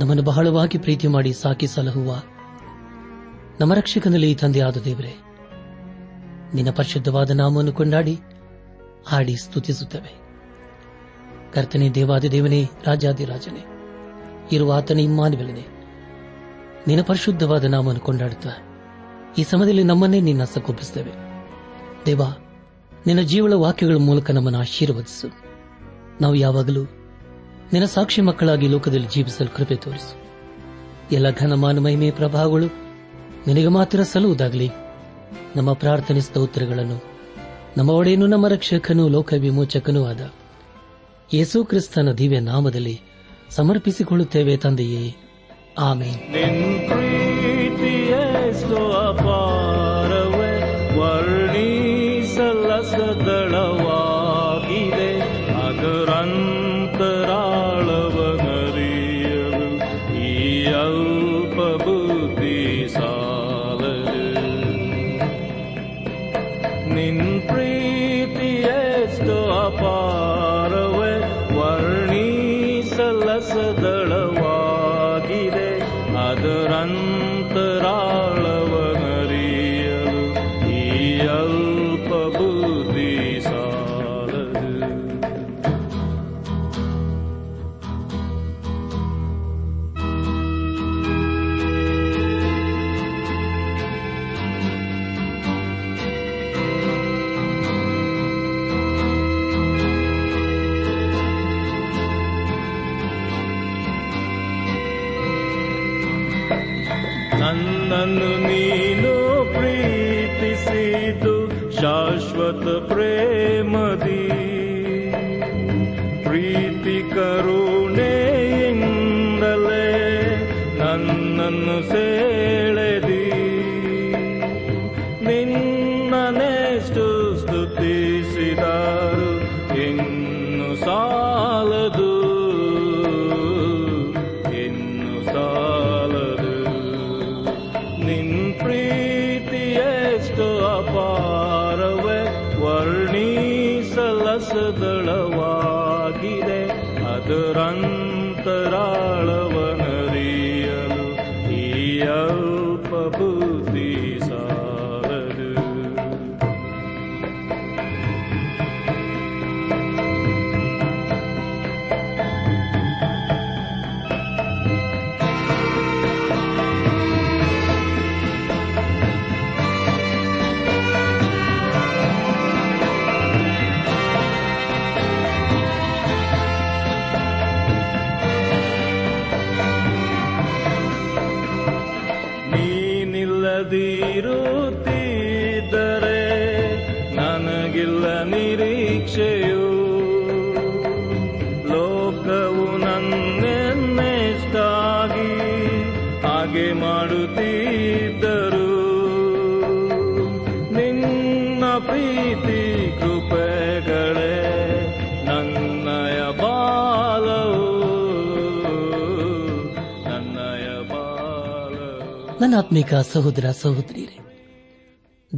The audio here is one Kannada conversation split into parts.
ನಮ್ಮನ್ನು ಬಹಳವಾಗಿ ಪ್ರೀತಿ ಮಾಡಿ ಸಾಕಿ ಸಲಹುವ ನಮ್ಮ ರಕ್ಷಕನಲ್ಲಿ ತಂದೆಯಾದ ದೇವರೇ, ನಿನ್ನ ಪರಿಶುದ್ಧವಾದ ನಾಮವನ್ನು ಕೊಂಡಾಡಿ ಹಾಡಿ ಸ್ತುತಿಸುತ್ತವೆ. ಕರ್ತನೆ ದೇವಾದಿ ದೇವನೇ ರಾಜಾದಿರಾಜನೇ ಇರುವ ಆತನೇ ಇಮ್ಮಾನುವೆಲನೆ, ನಿನ್ನ ಪರಿಶುದ್ಧವಾದ ನಾಮವನ್ನು ಕೊಂಡಾಡುತ್ತಾ ಈ ಸಮಯದಲ್ಲಿ ನಮ್ಮನ್ನೇ ನಿನ್ನ ಸಕೋಪಿಸುತ್ತೇವೆ ದೇವ, ನಿನ್ನ ಜೀವಳ ವಾಕ್ಯಗಳ ಮೂಲಕ ನಮ್ಮನ್ನು ಆಶೀರ್ವದಿಸು. ನಾವು ಯಾವಾಗಲೂ ನಿನ್ನ ಸಾಕ್ಷಿ ಮಕ್ಕಳಾಗಿ ಲೋಕದಲ್ಲಿ ಜೀವಿಸಲು ಕೃಪೆ ತೋರಿಸು. ಎಲ್ಲ ಘನಮಾನ ಮಹಿಮೆ ಪ್ರಭಾವಗಳು ನಿನಗೆ ಮಾತ್ರ ಸಲ್ಲುವುದಾಗಲಿ. ನಮ್ಮ ಪ್ರಾರ್ಥನೆ ಸ್ತೋತ್ರಗಳನ್ನು, ನಮ್ಮ ಒಡೆಯನು, ನಮ್ಮ ರಕ್ಷಕನೂ, ಲೋಕ ವಿಮೋಚಕನೂ ಆದ ಯೇಸು ಕ್ರಿಸ್ತನ ದಿವ್ಯ ನಾಮದಲ್ಲಿ ಸಮರ್ಪಿಸಿಕೊಳ್ಳುತ್ತೇವೆ ತಂದೆಯೇ. ಆಮೇನ್. ಶಾಶ್ವತ ಬಾಲವು ನನ್ನ ಆತ್ಮಿಕ ಸಹೋದರ ಸಹೋದರಿಯರೇ,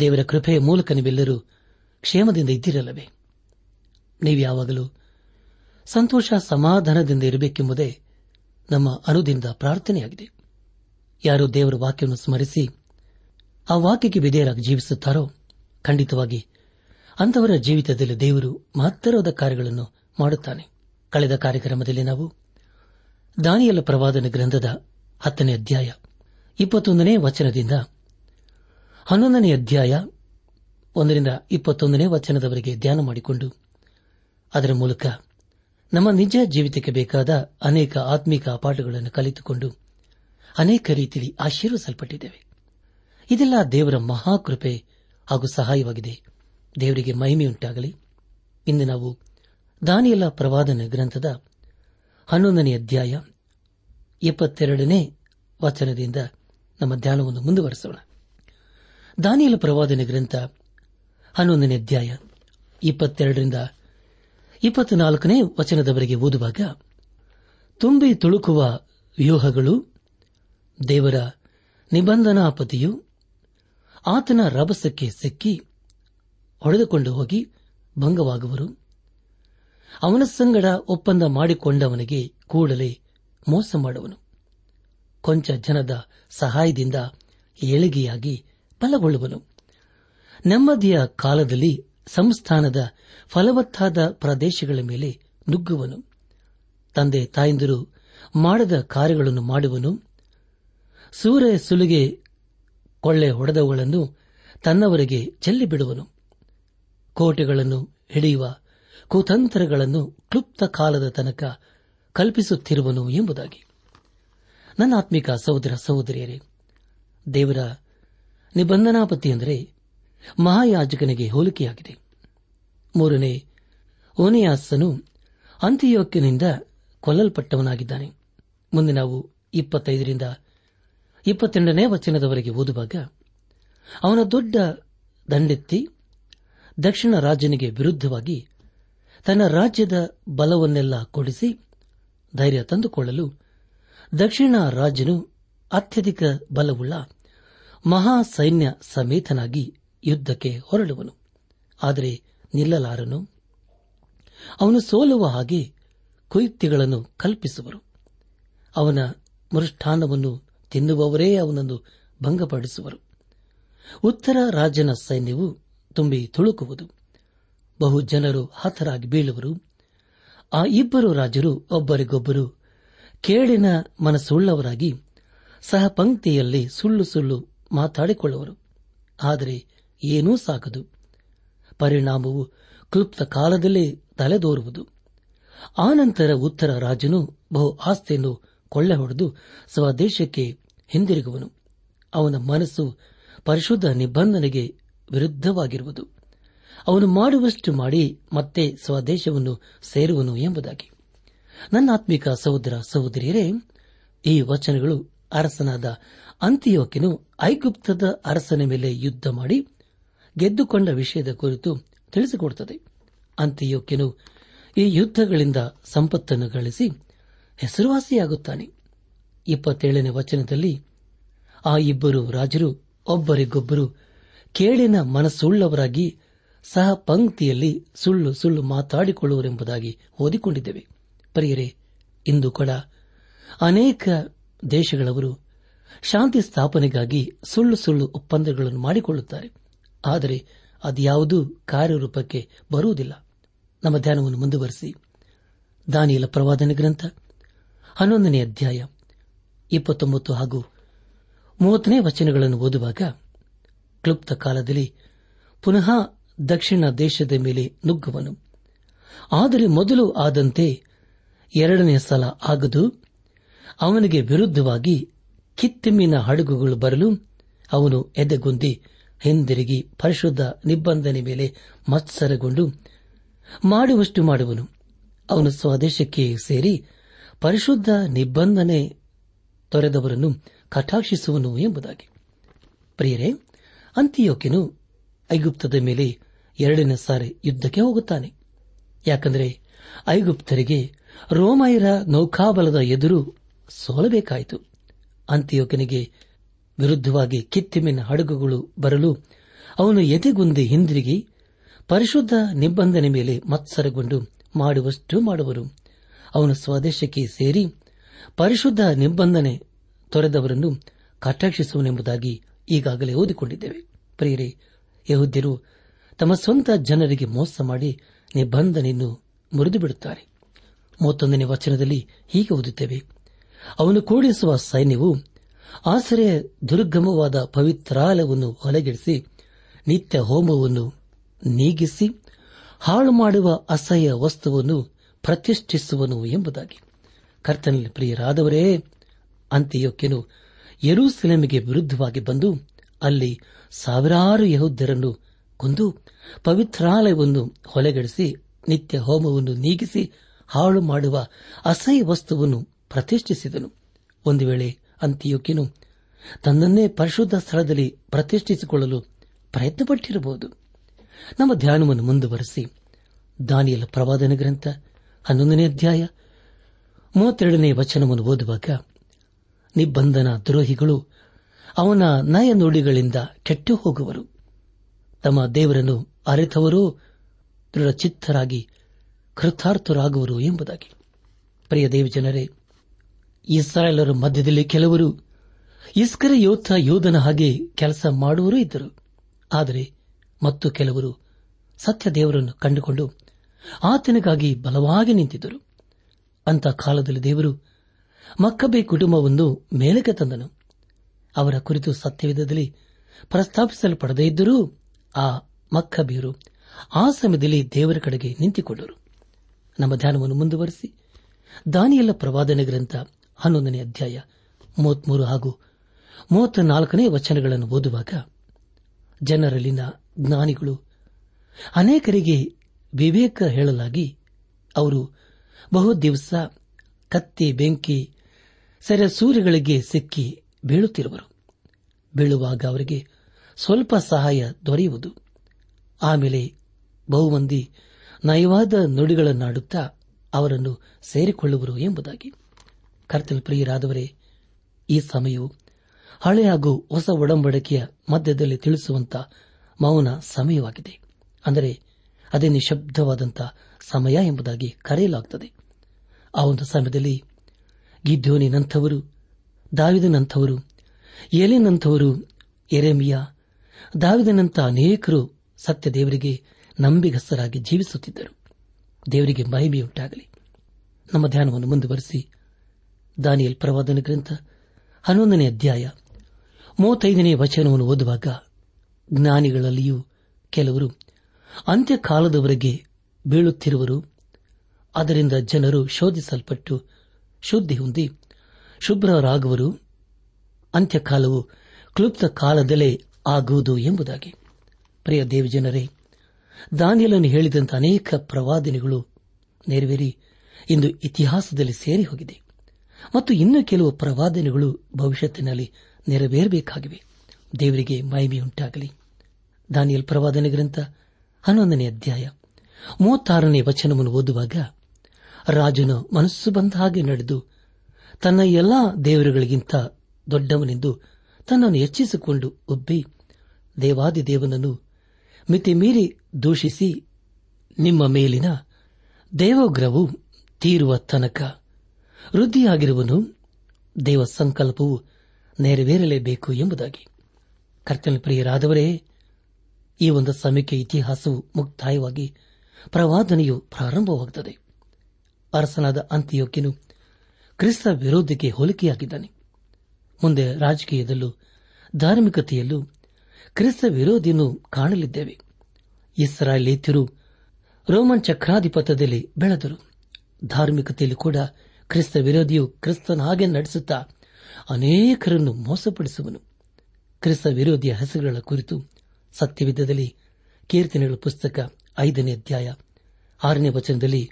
ದೇವರ ಕೃಪೆಯ ಮೂಲಕ ನೀವೆಲ್ಲರೂ ಕ್ಷೇಮದಿಂದ ಇದ್ದಿರಲ್ಲವೇ? ನೀವು ಯಾವಾಗಲೂ ಸಂತೋಷ ಸಮಾಧಾನದಿಂದ ಇರಬೇಕೆಂಬುದೇ ನಮ್ಮ ಅನುದಿನದ ಪ್ರಾರ್ಥನೆಯಾಗಿದೆ. ಯಾರು ದೇವರ ವಾಕ್ಯವನ್ನು ಸ್ಮರಿಸಿ ಆ ವಾಕ್ಯಕ್ಕೆ ವಿಧೇಯರಾಗಿ ಜೀವಿಸುತ್ತಾರೋ, ಖಂಡಿತವಾಗಿ ಅಂತವರ ಜೀವಿತದಲ್ಲಿ ದೇವರು ಮಹತ್ತರವಾದ ಕಾರ್ಯಗಳನ್ನು ಮಾಡುತ್ತಾನೆ. ಕಳೆದ ಕಾರ್ಯಕ್ರಮದಲ್ಲಿ ನಾವು ದಾನಿಯಲ ಪ್ರವಾದನ ಗ್ರಂಥದ ಹತ್ತನೇ ಅಧ್ಯಾಯ ಇಪ್ಪತ್ತೊಂದನೇ ವಚನದಿಂದ ಹನ್ನೊಂದನೇ ಅಧ್ಯಾಯ ಒಂದರಿಂದ ಇಪ್ಪತ್ತೊಂದನೇ ವಚನದವರೆಗೆ ಧ್ಯಾನ ಮಾಡಿಕೊಂಡು ಅದರ ಮೂಲಕ ನಮ್ಮ ನಿಜ ಜೀವಿತಕ್ಕೆ ಬೇಕಾದ ಅನೇಕ ಆತ್ಮಿಕ ಪಾಠಗಳನ್ನು ಕಲಿತುಕೊಂಡು ಅನೇಕ ರೀತಿಯಲ್ಲಿ ಆಶೀರ್ವಿಸಲ್ಪಟ್ಟಿದ್ದೇವೆ ಇದೆಲ್ಲ ದೇವರ ಮಹಾಕೃಪೆ ಹಾಗೂ ಸಹಾಯವಾಗಿದೆ. ದೇವರಿಗೆ ಮಹಿಮೆಯುಂಟಾಗಲಿ. ಇಂದು ನಾವು ದಾನಿಯಲ ಪ್ರವಾದನ ಗ್ರಂಥದ ಹನ್ನೊಂದನೇ ಅಧ್ಯಾಯ ಇಪ್ಪತ್ತೆರಡನೇ ವಚನದಿಂದ ನಮ್ಮ ಧ್ಯಾನವನ್ನು ಮುಂದುವರೆಸೋಣ. ದಾನಿಯಲ ಪ್ರವಾದನ ಗ್ರಂಥ ಹನ್ನೊಂದನೇ ಅಧ್ಯಾಯ ಇಪ್ಪತ್ತೆರಡರಿಂದ ಇಪ್ಪತ್ನಾಲ್ಕನೇ ವಚನದವರೆಗೆ ಓದುವಾಗ, ತುಂಬಿ ತುಳುಕುವ ವ್ಯೂಹಗಳು, ದೇವರ ನಿಬಂಧನಾಪತಿಯು ಆತನ ರಭಸಕ್ಕೆ ಸಿಕ್ಕಿ ಹೊಡೆದುಕೊಂಡು ಹೋಗಿ ಭಂಗವಾಗುವರು. ಅವನ ಸಂಗಡ ಒಪ್ಪಂದ ಮಾಡಿಕೊಂಡವನಿಗೆ ಕೂಡಲೇ ಮೋಸ ಮಾಡುವನು. ಕೊಂಚ ಜನದ ಸಹಾಯದಿಂದ ಏಳಿಗೆಯಾಗಿ ಬಲಗೊಳ್ಳುವನು ನೆಮ್ಮದಿಯ ಕಾಲದಲ್ಲಿ ಸಂಸ್ಥಾನದ ಫಲವತ್ತಾದ ಪ್ರದೇಶಗಳ ಮೇಲೆ ನುಗ್ಗುವನು. ತಂದೆ ತಾಯಂದಿರು ಮಾಡದ ಕಾರ್ಯಗಳನ್ನು ಮಾಡುವನು. ಸೂರ್ಯ ಸುಲಿಗೆ ಕೊಳ್ಳೆ ಹೊಡೆದವುಗಳನ್ನು ತನ್ನವರಿಗೆ ಚೆಲ್ಲಿಬಿಡುವನು. ಕೋಟೆಗಳನ್ನು ಹಿಡಿಯುವ ಕುತಂತ್ರಗಳನ್ನು ಕ್ಲುಪ್ತ ಕಾಲದ ತನಕ ಕಲ್ಪಿಸುತ್ತಿರುವನು ಎಂಬುದಾಗಿ. ನನ್ನ ಆತ್ಮಿಕ ಸಹೋದರ ಸಹೋದರಿಯರೇ, ದೇವರ ನಿಬಂಧನಾಪತಿ ಅಂದರೆ ಮಹಾಯಾಜಕನಿಗೆ ಹೋಲಿಕೆಯಾಗಿದೆ. ಮೂರನೇ, ಓನೆಯಾಸನು ಅಂತ್ಯೋಕ್ಯನಿಂದ ಕೊಲ್ಲಲ್ಪಟ್ಟವನಾಗಿದ್ದಾನೆ. ಮುಂದೆ ನಾವು ಇಪ್ಪತ್ತೈದರಿಂದ ಇಪ್ಪತ್ತೆಂಟನೇ ವಚನದವರೆಗೆ ಓದುವಾಗ, ಅವನ ದೊಡ್ಡ ದಂಡೆತ್ತಿ ದಕ್ಷಿಣ ರಾಜನಿಗೆ ವಿರುದ್ಧವಾಗಿ ತನ್ನ ರಾಜ್ಯದ ಬಲವನ್ನೆಲ್ಲ ಕೊಡಿಸಿ ಧೈರ್ಯ ತಂದುಕೊಳ್ಳಲು ದಕ್ಷಿಣ ರಾಜನು ಅತ್ಯಧಿಕ ಬಲವುಳ್ಳ ಮಹಾ ಸೈನ್ಯ ಸಮೇತನಾಗಿ ಯುದ್ಧಕ್ಕೆ ಹೊರಡುವನು. ಆದರೆ ನಿಲ್ಲಲಾರನು. ಅವನು ಸೋಲುವ ಹಾಗೆ ಕುಯುಕ್ತಿಗಳನ್ನು ಕಲ್ಪಿಸುವರು. ಅವನ ಮೃಷ್ಠಾನವನ್ನು ತಿನ್ನುವವರೇ ಅವನನ್ನು ಭಂಗಪಡಿಸುವರು. ಉತ್ತರ ರಾಜನ ಸೈನ್ಯವು ತುಂಬಿ ತುಳುಕುವುದು. ಬಹು ಜನರು ಹತರಾಗಿ ಬೀಳುವರು. ಆ ಇಬ್ಬರು ರಾಜರು ಒಬ್ಬರಿಗೊಬ್ಬರು ಕೇಳಿನ ಮನಸ್ಸುಳ್ಳವರಾಗಿ ಸಹ ಪಂಕ್ತಿಯಲ್ಲಿ ಸುಳ್ಳು ಸುಳ್ಳು ಮಾತಾಡಿಕೊಳ್ಳುವರು. ಆದರೆ ಏನೂ ಸಾಕದು. ಪರಿಣಾಮವು ಕ್ಲುಪ್ತ ಕಾಲದಲ್ಲೇ ತಲೆದೋರುವುದು. ಆನಂತರ ಉತ್ತರ ರಾಜನು ಬಹು ಆಸ್ತಿಯನ್ನು ಕೊಳ್ಳೆ ಹೊಡೆದು ಸ್ವದೇಶಕ್ಕೆ ಹಿಂದಿರುಗುವನು. ಅವನ ಮನಸ್ಸು ಪರಿಶುದ್ಧ ನಿಬಂಧನೆಗೆ ವಿರುದ್ಧವಾಗಿರುವುದು. ಅವನು ಮಾಡುವಷ್ಟು ಮಾಡಿ ಮತ್ತೆ ಸ್ವದೇಶವನ್ನು ಸೇರುವನು ಎಂಬುದಾಗಿ. ನನ್ನ ಆತ್ಮಿಕ ಸಹೋದರ ಸಹೋದರಿಯರೇ, ಈ ವಚನಗಳು ಅರಸನಾದ ಅಂತಿಯೋಕಿನು ಐಗುಪ್ತದ ಅರಸನ ಮೇಲೆ ಯುದ್ಧ ಮಾಡಿ ಗೆದ್ದುಕೊಂಡ ವಿಷಯದ ಕುರಿತು ತಿಳಿಸಿಕೊಡುತ್ತದೆ. ಅಂತಿಯೋಕೆನು ಈ ಯುದ್ಧಗಳಿಂದ ಸಂಪತ್ತನ್ನು ಗಳಿಸಿ ಹೆಸರುವಾಸಿಯಾಗುತ್ತಾನೆ. ಇಪ್ಪತ್ತೇಳನೇ ವಚನದಲ್ಲಿ, ಆ ಇಬ್ಬರು ರಾಜರು ಒಬ್ಬರಿಗೊಬ್ಬರು ಕೇಳಿನ ಮನಸ್ಸುಳ್ಳವರಾಗಿ ಸಹ ಪಂಕ್ತಿಯಲ್ಲಿ ಸುಳ್ಳು ಸುಳ್ಳು ಮಾತಾಡಿಕೊಳ್ಳುವರೆಂಬುದಾಗಿ ಓದಿಕೊಂಡಿದ್ದೇವೆ. ಪರಿಯರೇ, ಇಂದು ಕೂಡ ಅನೇಕ ದೇಶಗಳವರು ಶಾಂತಿ ಸ್ಥಾಪನೆಗಾಗಿ ಸುಳ್ಳು ಸುಳ್ಳು ಒಪ್ಪಂದಗಳನ್ನು ಮಾಡಿಕೊಳ್ಳುತ್ತಾರೆ. ಆದರೆ ಅದ್ಯಾವುದೂ ಕಾರ್ಯರೂಪಕ್ಕೆ ಬರುವುದಿಲ್ಲ. ನಮ್ಮ ಧ್ಯಾನವನ್ನು ಮುಂದುವರೆಸಿ. ದಾನಿಯಲ ಪ್ರವಾದನ ಗ್ರಂಥ, ಹನ್ನೊಂದನೇ ಅಧ್ಯಾಯ, ಇಪ್ಪತ್ತೊಂಬತ್ತು ಹಾಗೂ ಮೂವತ್ತನೇ ವಚನಗಳನ್ನು ಓದುವಾಗ ಕ್ಲುಪ್ತ ಕಾಲದಲ್ಲಿ ಪುನಃ ದಕ್ಷಿಣ ದೇಶದ ಮೇಲೆ ನುಗ್ಗುವನು. ಆದರೆ ಮೊದಲು ಆದಂತೆ ಎರಡನೇ ಸಲ ಆಗದು. ಅವನಿಗೆ ವಿರುದ್ಧವಾಗಿ ಕಿತ್ತಿಮ್ಮಿನ ಹಡಗುಗಳು ಬರಲು ಅವನು ಎದೆಗುಂದಿ ಹಿಂದಿರುಗಿ ಪರಿಶುದ್ಧ ನಿಬಂಧನೆ ಮೇಲೆ ಮತ್ಸರಗೊಂಡು ಮಾಡುವಷ್ಟು ಮಾಡುವನು. ಅವನು ಸ್ವದೇಶಕ್ಕೆ ಸೇರಿ ಪರಿಶುದ್ಧ ನಿಬಂಧನೆ ತೊರೆದವರನ್ನು ಕಟಾಕ್ಷಿಸುವನು ಎಂಬುದಾಗಿ. ಪ್ರಿಯರೇ ಅಂತಿಯೋಕೆನು ಐಗುಪ್ತದ ಮೇಲೆ ಎರಡನೇ ಸಾರಿ ಯುದ್ಧಕ್ಕೆ ಹೋಗುತ್ತಾನೆ. ಯಾಕಂದರೆ ಐಗುಪ್ತರಿಗೆ ರೋಮಾಯರ ನೌಕಾಬಲದ ಎದುರು ಸೋಲಬೇಕಾಯಿತು. ಅಂತ್ಯೋಕನಿಗೆ ವಿರುದ್ಧವಾಗಿ ಕಿತ್ತಿಮಿನ ಹಡಗುಗಳು ಬರಲು ಅವನು ಎದೆಗುಂದಿ ಹಿಂದಿರುಗಿ ಪರಿಶುದ್ಧ ನಿಬಂಧನೆ ಮೇಲೆ ಮತ್ಸರಗೊಂಡು ಮಾಡುವಷ್ಟು ಮಾಡುವರು. ಅವನು ಸ್ವದೇಶಕ್ಕೆ ಸೇರಿ ಪರಿಶುದ್ಧ ನಿಬಂಧನೆ ತೊರೆದವರನ್ನು ಕಟಾಕ್ಷಿಸುವನೆಂಬುದಾಗಿ ಈಗಾಗಲೇ ಓದಿಕೊಂಡಿದ್ದೇವೆ. ಪ್ರಿಯರೇ, ಯಹುದ್ಯರು ತಮ್ಮ ಸ್ವಂತ ಜನರಿಗೆ ಮೋಸ ಮಾಡಿ ನಿಬಂಧನೆಯನ್ನು ಮುರಿದು ಬಿಡುತ್ತಾರೆ ಮೂವತ್ತೊಂದನೇ ವಚನದಲ್ಲಿ ಹೀಗೆ ಓದುತ್ತೇವೆ. ಅವನು ಕೂಡಿಸುವ ಸೈನ್ಯವು ಆಸರೆಯ ದುರ್ಗಮವಾದ ಪವಿತ್ರಾಲಯವನ್ನು ಹೊಲಗೆಡಿಸಿ, ನಿತ್ಯ ಹೋಮವನ್ನು ನೀಗಿಸಿ, ಹಾಳು ಮಾಡುವ ಅಸಹ್ಯ ವಸ್ತುವನ್ನು ಪ್ರತಿಷ್ಠಿಸುವನು ಎಂಬುದಾಗಿ. ಕರ್ತನಲ್ಲಿ ಪ್ರಿಯರಾದವರೇ ಅಂತ್ಯಯೋಕ್ಯನು ಯರೂಸೆಲೆಮಿಗೆ ವಿರುದ್ಧವಾಗಿ ಬಂದು ಅಲ್ಲಿ ಸಾವಿರಾರು ಯಹೋದ್ಯರನ್ನು ಕೊಂದು ಪವಿತ್ರಾಲಯವನ್ನು ಹೊಲೆಗೆಡಿಸಿ, ನಿತ್ಯ ಹೋಮವನ್ನು ನೀಗಿಸಿ ಹಾಳು ಮಾಡುವ ಅಸಹ್ಯ ವಸ್ತುವನ್ನು ಪ್ರತಿಷ್ಠಿಸಿದನು. ಒಂದು ವೇಳೆ ಅಂತ್ಯೋಕ್ಯನು ತನ್ನನ್ನೇ ಪರಿಶುದ್ಧ ಸ್ಥಳದಲ್ಲಿ ಪ್ರತಿಷ್ಠಿಸಿಕೊಳ್ಳಲು ಪ್ರಯತ್ನಪಟ್ಟಿರಬಹುದು. ನಮ್ಮ ಧ್ಯಾನವನ್ನು ಮುಂದುವರೆಸಿ. ದಾನಿಯಲ ಪ್ರವಾದನ ಗ್ರಂಥ ಹನ್ನೊಂದನೇ ಅಧ್ಯಾಯ ಮೂವತ್ತೆರಡನೇ ವಚನವನ್ನು ಓದುವಾಗ ನಿಬ್ಬಂಧನ ದ್ರೋಹಿಗಳು ಅವನ ನಯ ನುಡಿಗಳಿಂದ ಕೆಟ್ಟು ಹೋಗುವರು ತಮ್ಮ ದೇವರನ್ನು ಅರಿತವರೂ ದೃಢಚಿತ್ತರಾಗಿ ಕೃತಾರ್ಥರಾಗುವರು ಎಂಬುದಾಗಿ. ಪ್ರಿಯ ದೇವಜನರೇ, ಇಸ್ರಾಯೇಲರ ಮಧ್ಯದಲ್ಲಿ ಕೆಲವರು ಇಸ್ಕರ ಯೋಧ ಯೋಧನ ಹಾಗೆ ಕೆಲಸ ಮಾಡುವರೂ ಇದ್ದರು. ಆದರೆ ಮತ್ತು ಕೆಲವರು ಸತ್ಯ ದೇವರನ್ನು ಕಂಡುಕೊಂಡು ಆತನಿಗಾಗಿ ಬಲವಾಗಿ ನಿಂತಿದ್ದರು. ಅಂತ ಕಾಲದಲ್ಲಿ ದೇವರು ಮಕ್ಕಬೆ ಕುಟುಂಬವನ್ನು ಮೇಲಕ್ಕೆ ತಂದನು. ಅವರ ಕುರಿತು ಸತ್ಯವಿಧದಲ್ಲಿ ಪ್ರಸ್ತಾಪಿಸಲ್ಪಡದೇ ಇದ್ದರೂ ಆ ಮಕ್ಕಬೀರು ಆ ಸಮಯದಲ್ಲಿ ದೇವರ ಕಡೆಗೆ ನಿಂತುಕೊಂಡರು. ನಮ್ಮ ಧ್ಯಾನವನ್ನು ಮುಂದುವರೆಸಿ. ದಾನಿಯಲ್ಲ ಪ್ರವಾದನೆ ಗ್ರಂಥ ಹನ್ನೊಂದನೇ ಅಧ್ಯಾಯ ಮೂವತ್ಮೂರು ಹಾಗೂ ಮೂವತ್ತ ನಾಲ್ಕನೇ ವಚನಗಳನ್ನು ಓದುವಾಗ ಜನರಲ್ಲಿನ ಜ್ಞಾನಿಗಳು ಅನೇಕರಿಗೆ ವಿವೇಕ ಹೇಳಲಾಗಿ ಅವರು ಬಹು ದಿವಸ ಕತ್ತಿ, ಬೆಂಕಿ, ಸೆರೆ ಸೂರ್ಯಗಳಿಗೆ ಸಿಕ್ಕಿ ಬೀಳುತ್ತಿರುವರು. ಬೀಳುವಾಗ ಅವರಿಗೆ ಸ್ವಲ್ಪ ಸಹಾಯ ದೊರೆಯುವುದು. ಆಮೇಲೆ ಬಹುಮಂದಿ ನಯವಾದ ನುಡಿಗಳನ್ನಾಡುತ್ತಾ ಅವರನ್ನು ಸೇರಿಕೊಳ್ಳುವರು ಎಂಬುದಾಗಿ. ಕರ್ತನ ಪ್ರಿಯರಾದವರೇ, ಈ ಸಮಯವು ಹಳೆ ಹಾಗೂ ಹೊಸ ಒಡಂಬಡಿಕೆಯ ಮಧ್ಯದಲ್ಲಿ ತಿಳಿಸುವಂತ ಮೌನ ಸಮಯವಾಗಿದೆ. ಅಂದರೆ ಅದೇ ನಿಶಬ್ದವಾದಂಥ ಸಮಯ ಎಂಬುದಾಗಿ ಕರೆಯಲಾಗುತ್ತದೆ ಆ ಒಂದು ಸಮಯದಲ್ಲಿ ಗಿದ್ಯೋನಿನಂಥವರು, ದಾವಿದನಂಥವರು, ಎಲೆನಂಥವರು ಎರೆಮಿಯ ದಾವಿದನಂಥ ಅನೇಕರು ಸತ್ಯ ನಂಬಿಗಸ್ತರಾಗಿ ಜೀವಿಸುತ್ತಿದ್ದರು. ದೇವರಿಗೆ ಮಹಿಮೆಯುಂಟಾಗಲಿ. ನಮ್ಮ ಧ್ಯಾನವನ್ನು ಮುಂದುವರೆಸಿ. ದಾನಿಯಲ್ ಪ್ರವಾದನ ಗ್ರಂಥ ಹನ್ನೊಂದನೇ ಅಧ್ಯಾಯ ಮೂವತ್ತೈದನೇ ವಚನವನ್ನು ಓದುವಾಗ ಜ್ಞಾನಿಗಳಲ್ಲಿಯೂ ಕೆಲವರು ಅಂತ್ಯಕಾಲದವರೆಗೆ ಬೀಳುತ್ತಿರುವರು. ಅದರಿಂದ ಜನರು ಶೋಧಿಸಲ್ಪಟ್ಟು ಶುದ್ಧಿ ಹೊಂದಿ ಶುಭ್ರರಾಗುವರು. ಅಂತ್ಯಕಾಲವು ಕ್ಲುಪ್ತ ಕಾಲದಲ್ಲೇ ಆಗುವುದು ಎಂಬುದಾಗಿ. ಪ್ರಿಯ ದೇವಜನರೇ ದಾನಿಯಲನ್ನು ಹೇಳಿದಂಥ ಅನೇಕ ಪ್ರವಾದನೆಗಳು ನೆರವೇರಿ, ಇಂದು ಇತಿಹಾಸದಲ್ಲಿ ಸೇರಿ ಹೋಗಿದೆ. ಮತ್ತು ಇನ್ನೂ ಕೆಲವು ಪ್ರವಾದನೆಗಳು ಭವಿಷ್ಯತ್ತಿನಲ್ಲಿ ನೆರವೇರಬೇಕಾಗಿವೆ. ದೇವರಿಗೆ ಮಹಿಮೆಯುಂಟಾಗಲಿ. ದಾನಿಯಲ್ ಪ್ರವಾದನೆ ಗ್ರಂಥ ಹನ್ನೊಂದನೇ ಅಧ್ಯಾಯ ಮೂವತ್ತಾರನೇ ವಚನವನ್ನು ಓದುವಾಗ ರಾಜನು ಮನಸ್ಸು ಬಂದ ಹಾಗೆ ನಡೆದು ತನ್ನ ಎಲ್ಲಾ ದೇವರುಗಳಿಗಿಂತ ದೊಡ್ಡವನೆಂದು ತನ್ನನ್ನು ಹೆಚ್ಚಿಸಿಕೊಂಡು ಉಬ್ಬಿ ದೇವಾದಿ ದೇವನನ್ನು ಮಿತಿ ಮೀರಿ ದೂಷಿಸಿ ನಿಮ್ಮ ಮೇಲಿನ ದೇವೋಗ್ರವು ತೀರುವ ತನಕ. ವೃದ್ಧಿಯಾಗಿರುವನು ದೇವ ಸಂಕಲ್ಪವು ನೆರವೇರಲೇಬೇಕು ಎಂಬುದಾಗಿ. ಕರ್ತನ ಪ್ರಿಯರಾದವರೇ, ಈ ಒಂದು ಸಮಯಕ್ಕೆ ಇತಿಹಾಸವು ಮುಕ್ತಾಯವಾಗಿ ಪ್ರವಾದನೆಯು ಪ್ರಾರಂಭವಾಗುತ್ತದೆ. ಅರಸನಾದ ಅಂತ್ಯೋಕ್ಯನು ಕ್ರಿಸ್ತ ವಿರೋಧಕ್ಕೆ ಹೋಲಿಕೆಯಾಗಿದ್ದಾನೆ. ಮುಂದೆ ರಾಜಕೀಯದಲ್ಲೂ ಧಾರ್ಮಿಕತೆಯಲ್ಲೂ ಕ್ರಿಸ್ತ ವಿರೋಧಿಯನ್ನು ಕಾಣಲಿದ್ದೇವೆ. ಇಸ್ರಾಯೇಲಿಯರು ರೋಮನ್ ಚಕ್ರಾಧಿಪತ್ಯದಲ್ಲಿ ಬೆಳೆದರು. ಧಾರ್ಮಿಕತೆಯಲ್ಲಿ ಕೂಡ ಕ್ರಿಸ್ತ ವಿರೋಧಿಯು ಕ್ರಿಸ್ತನ ಹಾಗೆ ನಡೆಸುತ್ತಾ ಅನೇಕರನ್ನು ಮೋಸಪಡಿಸುವನು. ಕ್ರಿಸ್ತ ವಿರೋಧಿಯ ಹೆಸರುಗಳ ಕುರಿತು ಸತ್ಯವಿದ್ದದಲ್ಲಿ ಕೀರ್ತನೆಗಳ ಪುಸ್ತಕ ಐದನೇ ಅಧ್ಯಾಯ ಆರನೇ ವಚನದಲ್ಲಿ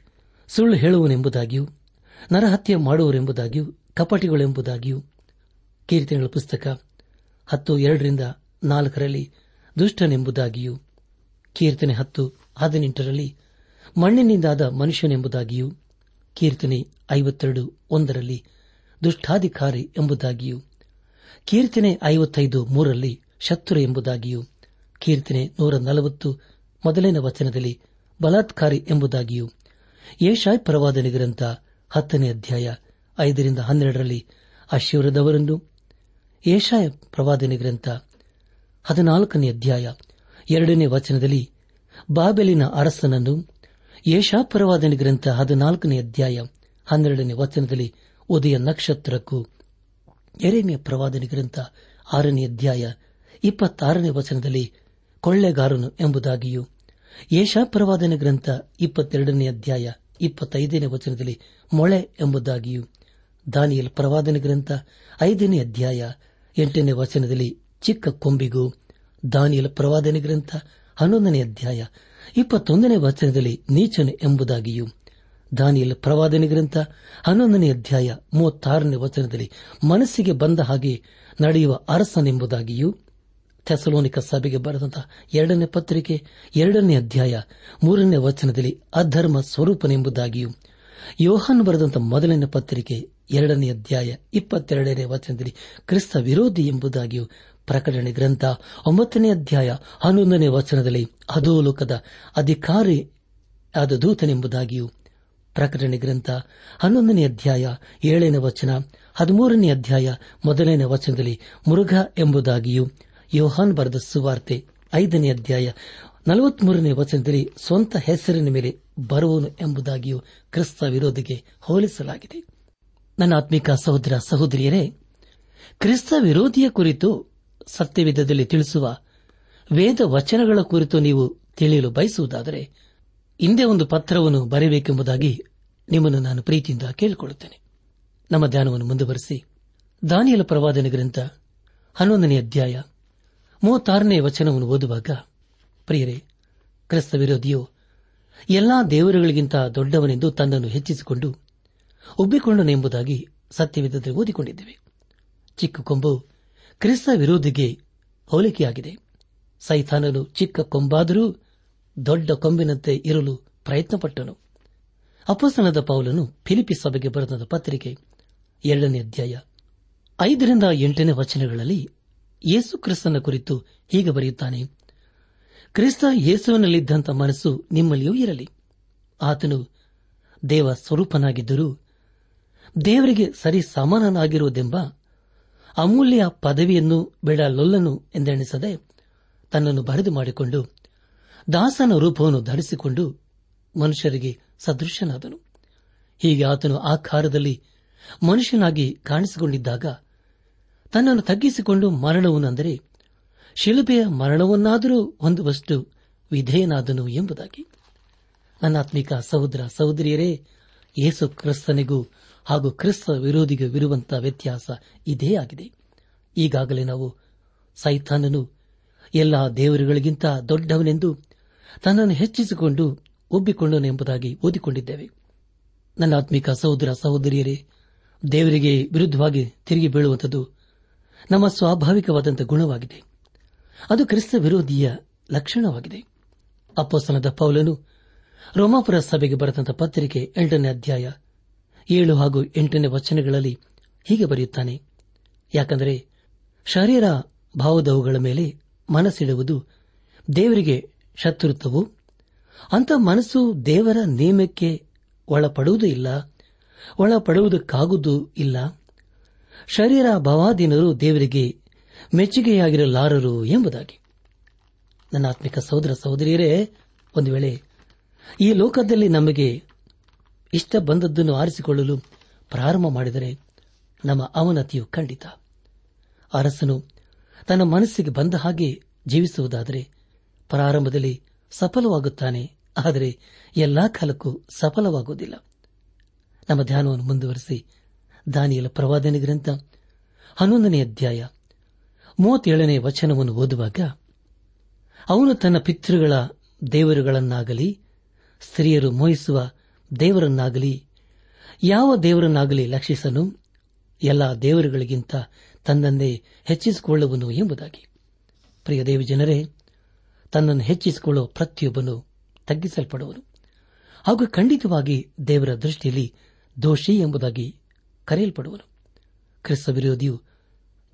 ಸುಳ್ಳು ಹೇಳುವನೆಂಬುದಾಗಿಯೂ, ನರಹತ್ಯೆ ಮಾಡುವರೆಂಬುದಾಗಿಯೂ, ಕಪಟಿಗಳೆಂಬುದಾಗಿಯೂ ಕೀರ್ತನೆಗಳ ಪುಸ್ತಕ ಹತ್ತು ಎರಡರಿಂದ ನಾಲ್ಕರಲ್ಲಿ ದುಷ್ಟನೆಂಬುದಾಗಿಯೂ, ಕೀರ್ತನೆ ಹತ್ತು ಹದಿನೆಂಟರಲ್ಲಿ ಮಣ್ಣಿನಿಂದಾದ ಮನುಷ್ಯನೆಂಬುದಾಗಿಯೂ, ಕೀರ್ತನೆ ಐವತ್ತೆರಡು ಒಂದರಲ್ಲಿ ದುಷ್ಟಾಧಿಕಾರಿ ಎಂಬುದಾಗಿಯೂ, ಕೀರ್ತನೆ ಐವತ್ತೈದು ಮೂರರಲ್ಲಿ ಶತ್ರು ಎಂಬುದಾಗಿಯೂ, ಕೀರ್ತನೆ ನೂರ ನಲವತ್ತು ಮೊದಲಿನ ವಚನದಲ್ಲಿ ಬಲಾತ್ಕಾರಿ ಎಂಬುದಾಗಿಯೂ ಏಷಾಯ್ ಪ್ರವಾದನೆ ಗ್ರಂಥ ಹತ್ತನೇ ಅಧ್ಯಾಯ ಐದರಿಂದ ಹನ್ನೆರಡರಲ್ಲಿ ಅಶ್ವರದವರನ್ನು ಏಷಾಯ ಪ್ರವಾದನೆ ಗ್ರಂಥ ಹದಿನಾಲ್ಕನೇ ಅಧ್ಯಾಯ, ಎರಡನೇ ವಚನದಲ್ಲಿ ಬಾಬೆಲಿನ ಅರಸನನ್ನು ಏಷಾಪರವಾದನೆ ಗ್ರಂಥ ಹದಿನಾಲ್ಕನೇ ಅಧ್ಯಾಯ, ಹನ್ನೆರಡನೇ ವಚನದಲ್ಲಿ ಉದಯ ನಕ್ಷತ್ರಕ್ಕೂ ಎರೆಮೆಯ ಪ್ರವಾದನೆ ಗ್ರಂಥ ಆರನೇ ಅಧ್ಯಾಯ, ಇಪ್ಪತ್ತಾರನೇ ವಚನದಲ್ಲಿ ಕೊಳ್ಳೆಗಾರನು ಎಂಬುದಾಗಿಯೂ ಏಷಾಪರವಾದನೆ ಗ್ರಂಥ ಇಪ್ಪತ್ತೆರಡನೇ ಅಧ್ಯಾಯ, ಇಪ್ಪತ್ತೈದನೇ ವಚನದಲ್ಲಿ ಮೊಳೆ ಎಂಬುದಾಗಿಯೂ ದಾನಿಯಲ್ ಪ್ರವಾದನೆ ಗ್ರಂಥ ಐದನೇ ಅಧ್ಯಾಯ, ಎಂಟನೇ ವಚನದಲ್ಲಿ ಚಿಕ್ಕ ಕೊಂಬಿಗೂ ದಾನಿಯಲ ಪ್ರವಾದನೆ ಗ್ರಂಥ ಹನ್ನೊಂದನೇ ಅಧ್ಯಾಯ ಇಪ್ಪತ್ತೊಂದನೇ ವಚನದಲ್ಲಿ ನೀಚನೆ ಎಂಬುದಾಗಿಯೂ ದಾನಿಯಲ್ ಪ್ರವಾದನೆ ಗ್ರಂಥ ಹನ್ನೊಂದನೇ ಅಧ್ಯಾಯ ಮೂವತ್ತಾರನೇ ವಚನದಲ್ಲಿ ಮನಸ್ಸಿಗೆ ಬಂದ ಹಾಗೆ ನಡೆಯುವ ಅರಸನೆಂಬುದಾಗಿಯೂ ಥೆಸಲೋನಿಕ ಸಭೆಗೆ ಬರೆದಂತಹ ಎರಡನೇ ಪತ್ರಿಕೆ ಎರಡನೇ ಅಧ್ಯಾಯ ಮೂರನೇ ವಚನದಲ್ಲಿ ಅಧರ್ಮ ಸ್ವರೂಪನೆಂಬುದಾಗಿಯೂ ಯೋಹಾನ್ ಬರೆದಂತ ಮೊದಲನೇ ಪತ್ರಿಕೆ ಎರಡನೇ ಅಧ್ಯಾಯ ಇಪ್ಪತ್ತೆರಡನೇ ವಚನದಲ್ಲಿ ಕ್ರಿಸ್ತ ವಿರೋಧಿ ಎಂಬುದಾಗಿಯೂ ಪ್ರಕಟಣೆ ಗ್ರಂಥ ಒಂಬತ್ತನೇ ಅಧ್ಯಾಯ ಹನ್ನೊಂದನೇ ವಚನದಲ್ಲಿ ಅಧೋಲೋಕದ ಅಧಿಕಾರಿ ಆದ ದೂತನೆಂಬುದಾಗಿಯೂ ಪ್ರಕಟಣೆ ಗ್ರಂಥ ಹನ್ನೊಂದನೇ ಅಧ್ಯಾಯ ಏಳನೇ ವಚನ ಹದಿಮೂರನೇ ಅಧ್ಯಾಯ ಮೊದಲನೇ ವಚನದಲ್ಲಿ ಮುರುಘ ಎಂಬುದಾಗಿಯೂ ಯೋಹಾನ್ ಬರೆದ ಸುವಾರ್ತೆ ಐದನೇ ಅಧ್ಯಾಯ ನಲವತ್ಮೂರನೇ ವಚನದಲ್ಲಿ ಸ್ವಂತ ಹೆಸರಿನ ಮೇಲೆ ಬರುವನು ಎಂಬುದಾಗಿಯೂ ಕ್ರಿಸ್ತ ವಿರೋಧಿಗೆ ಹೋಲಿಸಲಾಗಿದೆ. ನನ್ನ ಆತ್ಮಿಕ ಸಹೋದರ ಸಹೋದರಿಯರೇ, ಕ್ರಿಸ್ತ ವಿರೋಧಿಯ ಕುರಿತು ಸತ್ಯವಿಧದಲ್ಲಿ ತಿಳಿಸುವ ವೇದ ವಚನಗಳ ಕುರಿತು ನೀವು ತಿಳಿಯಲು ಬಯಸುವುದಾದರೆ ಹಿಂದೆ ಒಂದು ಪತ್ರವನ್ನು ಬರೆಯಬೇಕೆಂಬುದಾಗಿ ನಿಮ್ಮನ್ನು ನಾನು ಪ್ರೀತಿಯಿಂದ ಕೇಳಿಕೊಳ್ಳುತ್ತೇನೆ. ನಮ್ಮ ಧ್ಯಾನವನ್ನು ಮುಂದುವರೆಸಿ. ದಾನಿಯಲ ಪ್ರವಾದನೆ ಗ್ರಂಥ ಹನ್ನೊಂದನೇ ಅಧ್ಯಾಯ ಮೂವತ್ತಾರನೇ ವಚನವನ್ನು ಓದುವಾಗ, ಪ್ರಿಯರೇ, ಕ್ರಿಸ್ತ ವಿರೋಧಿಯು, ಎಲ್ಲಾ ದೇವರುಗಳಿಗಿಂತ ದೊಡ್ಡವನೆಂದು ತನ್ನನ್ನು ಹೆಚ್ಚಿಸಿಕೊಂಡು ಉಬ್ಬಿಕೊಂಡನೆಂಬುದಾಗಿ ಸತ್ಯವಿಧದಲ್ಲಿ ಓದಿಕೊಂಡಿದ್ದೇವೆ. ಚಿಕ್ಕ ಕೊಂಬು ಕ್ರಿಸ್ತ ವಿರೋಧಿಗೆ ಹೋಲಿಕೆಯಾಗಿದೆ. ಸೈತಾನನು ಚಿಕ್ಕ ಕೊಂಬಾದರೂ ದೊಡ್ಡ ಕೊಂಬಿನಂತೆ ಇರಲು ಪ್ರಯತ್ನಪಟ್ಟನು. ಅಪಸನದ ಪೌಲನು ಫಿಲಿಪಿ ಸಭೆಗೆ ಬರೆದ ಪತ್ರಿಕೆ ಎರಡನೇ ಅಧ್ಯಾಯ ಐದರಿಂದ ಎಂಟನೇ ವಚನಗಳಲ್ಲಿ ಯೇಸು ಕ್ರಿಸ್ತನ ಕುರಿತು ಹೀಗೆ ಬರೆಯುತ್ತಾನೆ, ಕ್ರಿಸ್ತ ಯೇಸುವಿನಲ್ಲಿದ್ದಂಥ ಮನಸ್ಸು ನಿಮ್ಮಲ್ಲಿಯೂ ಇರಲಿ. ಆತನು ದೇವ ಸ್ವರೂಪನಾಗಿದ್ದರೂ ದೇವರಿಗೆ ಸರಿ ಸಮಾನನಾಗಿರುವುದೆಂಬ ಅಮೂಲ್ಯ ಪದವಿಯನ್ನು ಬಿಡಲೊಲ್ಲನು ಎಂದೆಣಿಸದೆ ತನ್ನನ್ನು ಬರೆದು ಮಾಡಿಕೊಂಡು ದಾಸನ ರೂಪವನ್ನು ಧರಿಸಿಕೊಂಡು ಮನುಷ್ಯರಿಗೆ ಸದೃಶನಾದನು. ಹೀಗೆ ಆತನು ಆ ಕಾಲದಲ್ಲಿ ಮನುಷ್ಯನಾಗಿ ಕಾಣಿಸಿಕೊಂಡಿದ್ದಾಗ ತನ್ನನ್ನು ತಗ್ಗಿಸಿಕೊಂಡು ಮರಣವನ್ನೆಂದರೆ ಶಿಲುಬೆಯ ಮರಣವನ್ನಾದರೂ ಹೊಂದುವಷ್ಟು ವಿಧೇಯನಾದನು ಎಂಬುದಾಗಿ. ನನ್ನಾತ್ಮಿಕ ಸಹೋದರ ಸಹೋದರಿಯರೇ ಯೇಸು ಕ್ರಿಸ್ತನಿಗೂ ಹಾಗೂ ಕ್ರಿಸ್ತ ವಿರೋಧಿಗೂ ಇರುವಂತಹ ವ್ಯತ್ಯಾಸ ಇದೇ ಆಗಿದೆ. ಈಗಾಗಲೇ ನಾವು ಸೈತಾನನು ಎಲ್ಲಾ ದೇವರುಗಳಿಗಿಂತ ದೊಡ್ಡವನೆಂದು ತನ್ನನ್ನು ಹೆಚ್ಚಿಸಿಕೊಂಡು ಒಬ್ಬಿಕೊಂಡನು ಎಂಬುದಾಗಿ ಓದಿಕೊಂಡಿದ್ದೇವೆ. ನನ್ನ ಆತ್ಮಿಕ ಸಹೋದರ ಸಹೋದರಿಯರೇ, ದೇವರಿಗೆ ವಿರುದ್ಧವಾಗಿ ತಿರುಗಿ ಬೀಳುವಂಥದ್ದು ನಮ್ಮ ಸ್ವಾಭಾವಿಕವಾದಂಥ ಗುಣವಾಗಿದೆ. ಅದು ಕ್ರಿಸ್ತ ವಿರೋಧಿಯ ಲಕ್ಷಣವಾಗಿದೆ. ಅಪ್ಪಸನದ ಪೌಲನು ರೋಮಾಪುರ ಸಭೆಗೆ ಬರೆದಂತಹ ಪತ್ರಿಕೆ ಎಂಟನೇ ಅಧ್ಯಾಯ ಏಳು ಹಾಗೂ ಎಂಟನೇ ವಚನಗಳಲ್ಲಿ ಹೀಗೆ ಬರೆಯುತ್ತಾನೆ. ಯಾಕಂದರೆ ಶರೀರ ಭಾವದವುಗಳ ಮೇಲೆ ಮನಸ್ಸಿಡುವುದು ದೇವರಿಗೆ ಶತ್ರುತ್ವವು. ಅಂತ ಮನಸ್ಸು ದೇವರ ನಿಯಮಕ್ಕೆ ಒಳಪಡುವುದೂ ಇಲ್ಲ, ಒಳಪಡುವುದಕ್ಕಾಗುವುದೂ ಇಲ್ಲ. ಶರೀರ ಭಾವಾಧೀನರು ದೇವರಿಗೆ ಮೆಚ್ಚುಗೆಯಾಗಿರಲಾರರು ಎಂಬುದಾಗಿ. ನನ್ನ ಆತ್ಮಿಕ ಸಹೋದರ ಸಹೋದರಿಯರೇ, ಒಂದು ವೇಳೆ ಈ ಲೋಕದಲ್ಲಿ ನಮಗೆ ಇಷ್ಟ ಬಂದದ್ದನ್ನು ಆರಿಸಿಕೊಳ್ಳಲು ಪ್ರಾರಂಭ ಮಾಡಿದರೆ ನಮ್ಮ ಅವನತಿಯು ಖಂಡಿತ. ಅರಸನು ತನ್ನ ಮನಸ್ಸಿಗೆ ಬಂದ ಹಾಗೆ ಜೀವಿಸುವುದಾದರೆ ಪ್ರಾರಂಭದಲ್ಲಿ ಸಫಲವಾಗುತ್ತಾನೆ, ಆದರೆ ಎಲ್ಲಾ ಕಾಲಕ್ಕೂ ಸಫಲವಾಗುವುದಿಲ್ಲ. ನಮ್ಮ ಧ್ಯಾನವನ್ನು ಮುಂದುವರೆಸಿ, ದಾನಿಯಲ ಪ್ರವಾದನೆ ಗ್ರಂಥ ಹನ್ನೊಂದನೇ ಅಧ್ಯಾಯ ಮೂವತ್ತೇಳನೇ ವಚನವನ್ನು ಓದುವಾಗ, ಅವನು ತನ್ನ ಪಿತೃಗಳ ದೇವರುಗಳನ್ನಾಗಲಿ ಸ್ತ್ರೀಯರು ಮೋಹಿಸುವ ದೇವರನ್ನಾಗಲಿ, ಯಾವ ದೇವರನ್ನಾಗಲಿ ಲಕ್ಷಿಸನು, ಎಲ್ಲ ದೇವರುಗಳಿಗಿಂತ ತನ್ನನ್ನೇ ಹೆಚ್ಚಿಸಿಕೊಳ್ಳುವನು ಎಂಬುದಾಗಿ. ಪ್ರಿಯ ದೇವಿ ಜನರೇ, ತನ್ನನ್ನು ಹೆಚ್ಚಿಸಿಕೊಳ್ಳುವ ಪ್ರತಿಯೊಬ್ಬನು ತಗ್ಗಿಸಲ್ಪಡುವನು. ಹಾಗೂ ಖಂಡಿತವಾಗಿ ದೇವರ ದೃಷ್ಟಿಯಲ್ಲಿ ದೋಷಿ ಎಂಬುದಾಗಿ ಕರೆಯಲ್ಪಡುವನು. ಕ್ರಿಸ್ತ ವಿರೋಧಿಯು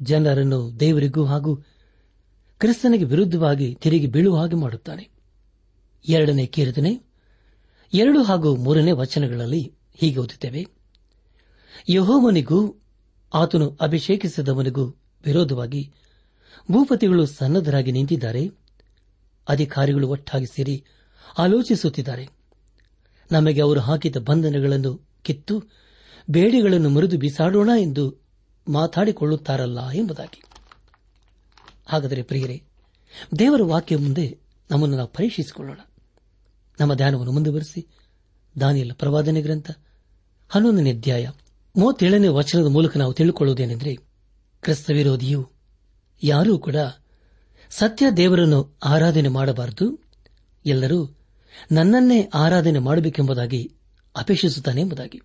ಜನರನ್ನು ದೇವರಿಗೂ ಹಾಗೂ ಕ್ರಿಸ್ತನಿಗೆ ವಿರುದ್ಧವಾಗಿ ತಿರುಗಿ ಬೀಳುವ ಹಾಗೆ ಮಾಡುತ್ತಾನೆ. ಎರಡನೇ ಕೀರ್ತನೆ ಎರಡು ಹಾಗೂ ಮೂರನೇ ವಚನಗಳಲ್ಲಿ ಹೀಗೆ ಓದುತ್ತೇವೆ. ಯಹೋವನಿಗೂ, ಆತನು ಅಭಿಷೇಕಿಸಿದವನಿಗೂ ವಿರೋಧವಾಗಿ ಭೂಪತಿಗಳು ಸನ್ನದ್ಧರಾಗಿ ನಿಂತಿದ್ದಾರೆ. ಅಧಿಕಾರಿಗಳು ಒಟ್ಟಾಗಿ ಸೇರಿ ಆಲೋಚಿಸುತ್ತಿದ್ದಾರೆ. ನಮಗೆ ಅವರು ಹಾಕಿದ ಬಂಧನಗಳನ್ನು ಕಿತ್ತು ಬೇಡಿಗಳನ್ನು ಮುರಿದು ಬಿಸಾಡೋಣ ಎಂದು ಮಾತಾಡಿಕೊಳ್ಳುತ್ತಾರಲ್ಲ ಎಂಬುದಾಗಿ. ಹಾಗಾದರೆ ಪ್ರಿಯರೇ, ದೇವರ ವಾಕ್ಯ ಮುಂದೆ ನಮ್ಮನ್ನು ನಾವು ಪರೀಕ್ಷಿಸಿಕೊಳ್ಳೋಣ. ನಮ್ಮ ಧ್ಯಾನವನ್ನು ಮುಂದುವರೆಸಿ. ದಾನಿಯಲ್ಲ ಪ್ರವಾದನೆ ಗ್ರಂಥ ಹನ್ನೊಂದನೇ ಅಧ್ಯಾಯ ಮೂವತ್ತೇಳನೇ ವಚನದ ಮೂಲಕ ನಾವು ತಿಳಿಕೊಳ್ಳುವುದೇನೆಂದರೆ ಕ್ರಿಸ್ತ ವಿರೋಧಿಯು ಯಾರೂ ಕೂಡ ಸತ್ಯ ದೇವರನ್ನು ಆರಾಧನೆ ಮಾಡಬಾರದು. ಎಲ್ಲರೂ ನನ್ನನ್ನೇ ಆರಾಧನೆ ಮಾಡಬೇಕೆಂಬುದಾಗಿ ಅಪೇಕ್ಷಿಸುತ್ತಾನೆ ಎಂಬುದಾಗಿ.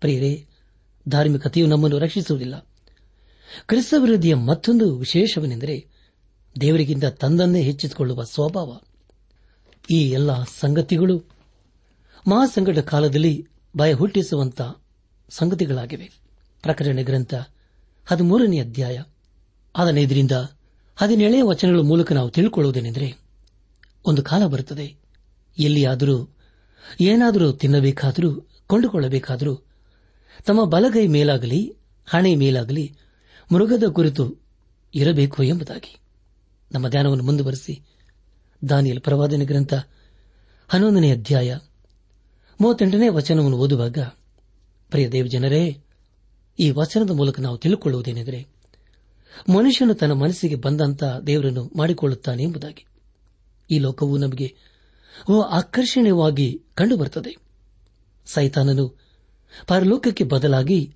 ಪ್ರಿಯರೇ ಧಾರ್ಮಿಕತೆಯು ನಮ್ಮನ್ನು ರಕ್ಷಿಸುವುದಿಲ್ಲ. ಕ್ರಿಸ್ತ ವಿರೋಧಿಯ ಮತ್ತೊಂದು ವಿಶೇಷವೆಂದರೆ, ದೇವರಿಗಿಂತ ತಂದನ್ನೇ ಹೆಚ್ಚಿಸಿಕೊಳ್ಳುವ ಸ್ವಭಾವ. ಈ ಎಲ್ಲ ಸಂಗತಿಗಳು ಮಹಾಸಂಕಟ ಕಾಲದಲ್ಲಿ ಭಯ ಹುಟ್ಟಿಸುವಂತ ಸಂಗತಿಗಳಾಗಿವೆ. ಪ್ರಕರಣ ಗ್ರಂಥ ಹದಿಮೂರನೇ ಅಧ್ಯಾಯ ಹದಿನೈದರಿಂದ ಹದಿನೇಳೇ ವಚನಗಳ ಮೂಲಕ ನಾವು ತಿಳ್ಕೊಳ್ಳುವುದೇನೆಂದರೆ, ಒಂದು ಕಾಲ ಬರುತ್ತದೆ. ಎಲ್ಲಿಯಾದರೂ ಏನಾದರೂ ತಿನ್ನಬೇಕಾದರೂ, ಕೊಂಡುಕೊಳ್ಳಬೇಕಾದರೂ, ತಮ್ಮ ಬಲಗೈ ಮೇಲಾಗಲಿ, ಹಣೆ ಮೇಲಾಗಲಿ, ಮೃಗದ ಕುರಿತು ಇರಬೇಕು ಎಂಬುದಾಗಿ. ನಮ್ಮ ಧ್ಯಾನವನ್ನು ಮುಂದುವರೆಸಿ. ದಾನಿಯಲ್ ಪ್ರವಾದನೆ ಗ್ರಂಥ ಹನ್ನೊಂದನೇ ಅಧ್ಯಾಯ ಮೂವತ್ತೆಂಟನೇ ವಚನವನ್ನು ಓದುವಾಗ, ಪ್ರಿಯ ದೇವಜನರೇ, ಈ ವಚನದ ಮೂಲಕ ನಾವು ತಿಳಿಕೊಳ್ಳುವುದೇನೆಂದರೆ, ಮನುಷ್ಯನು ತನ್ನ ಮನಸ್ಸಿಗೆ ಬಂದಂತ ದೇವರನ್ನು ಮಾಡಿಕೊಳ್ಳುತ್ತಾನೆ ಎಂಬುದಾಗಿ. ಈ ಲೋಕವು ನಮಗೆ ಆಕರ್ಷಣೀಯವಾಗಿ ಕಂಡುಬರುತ್ತದೆ. ಸೈತಾನನು ಪರಲೋಕಕ್ಕೆ ಬದಲಾಗಿ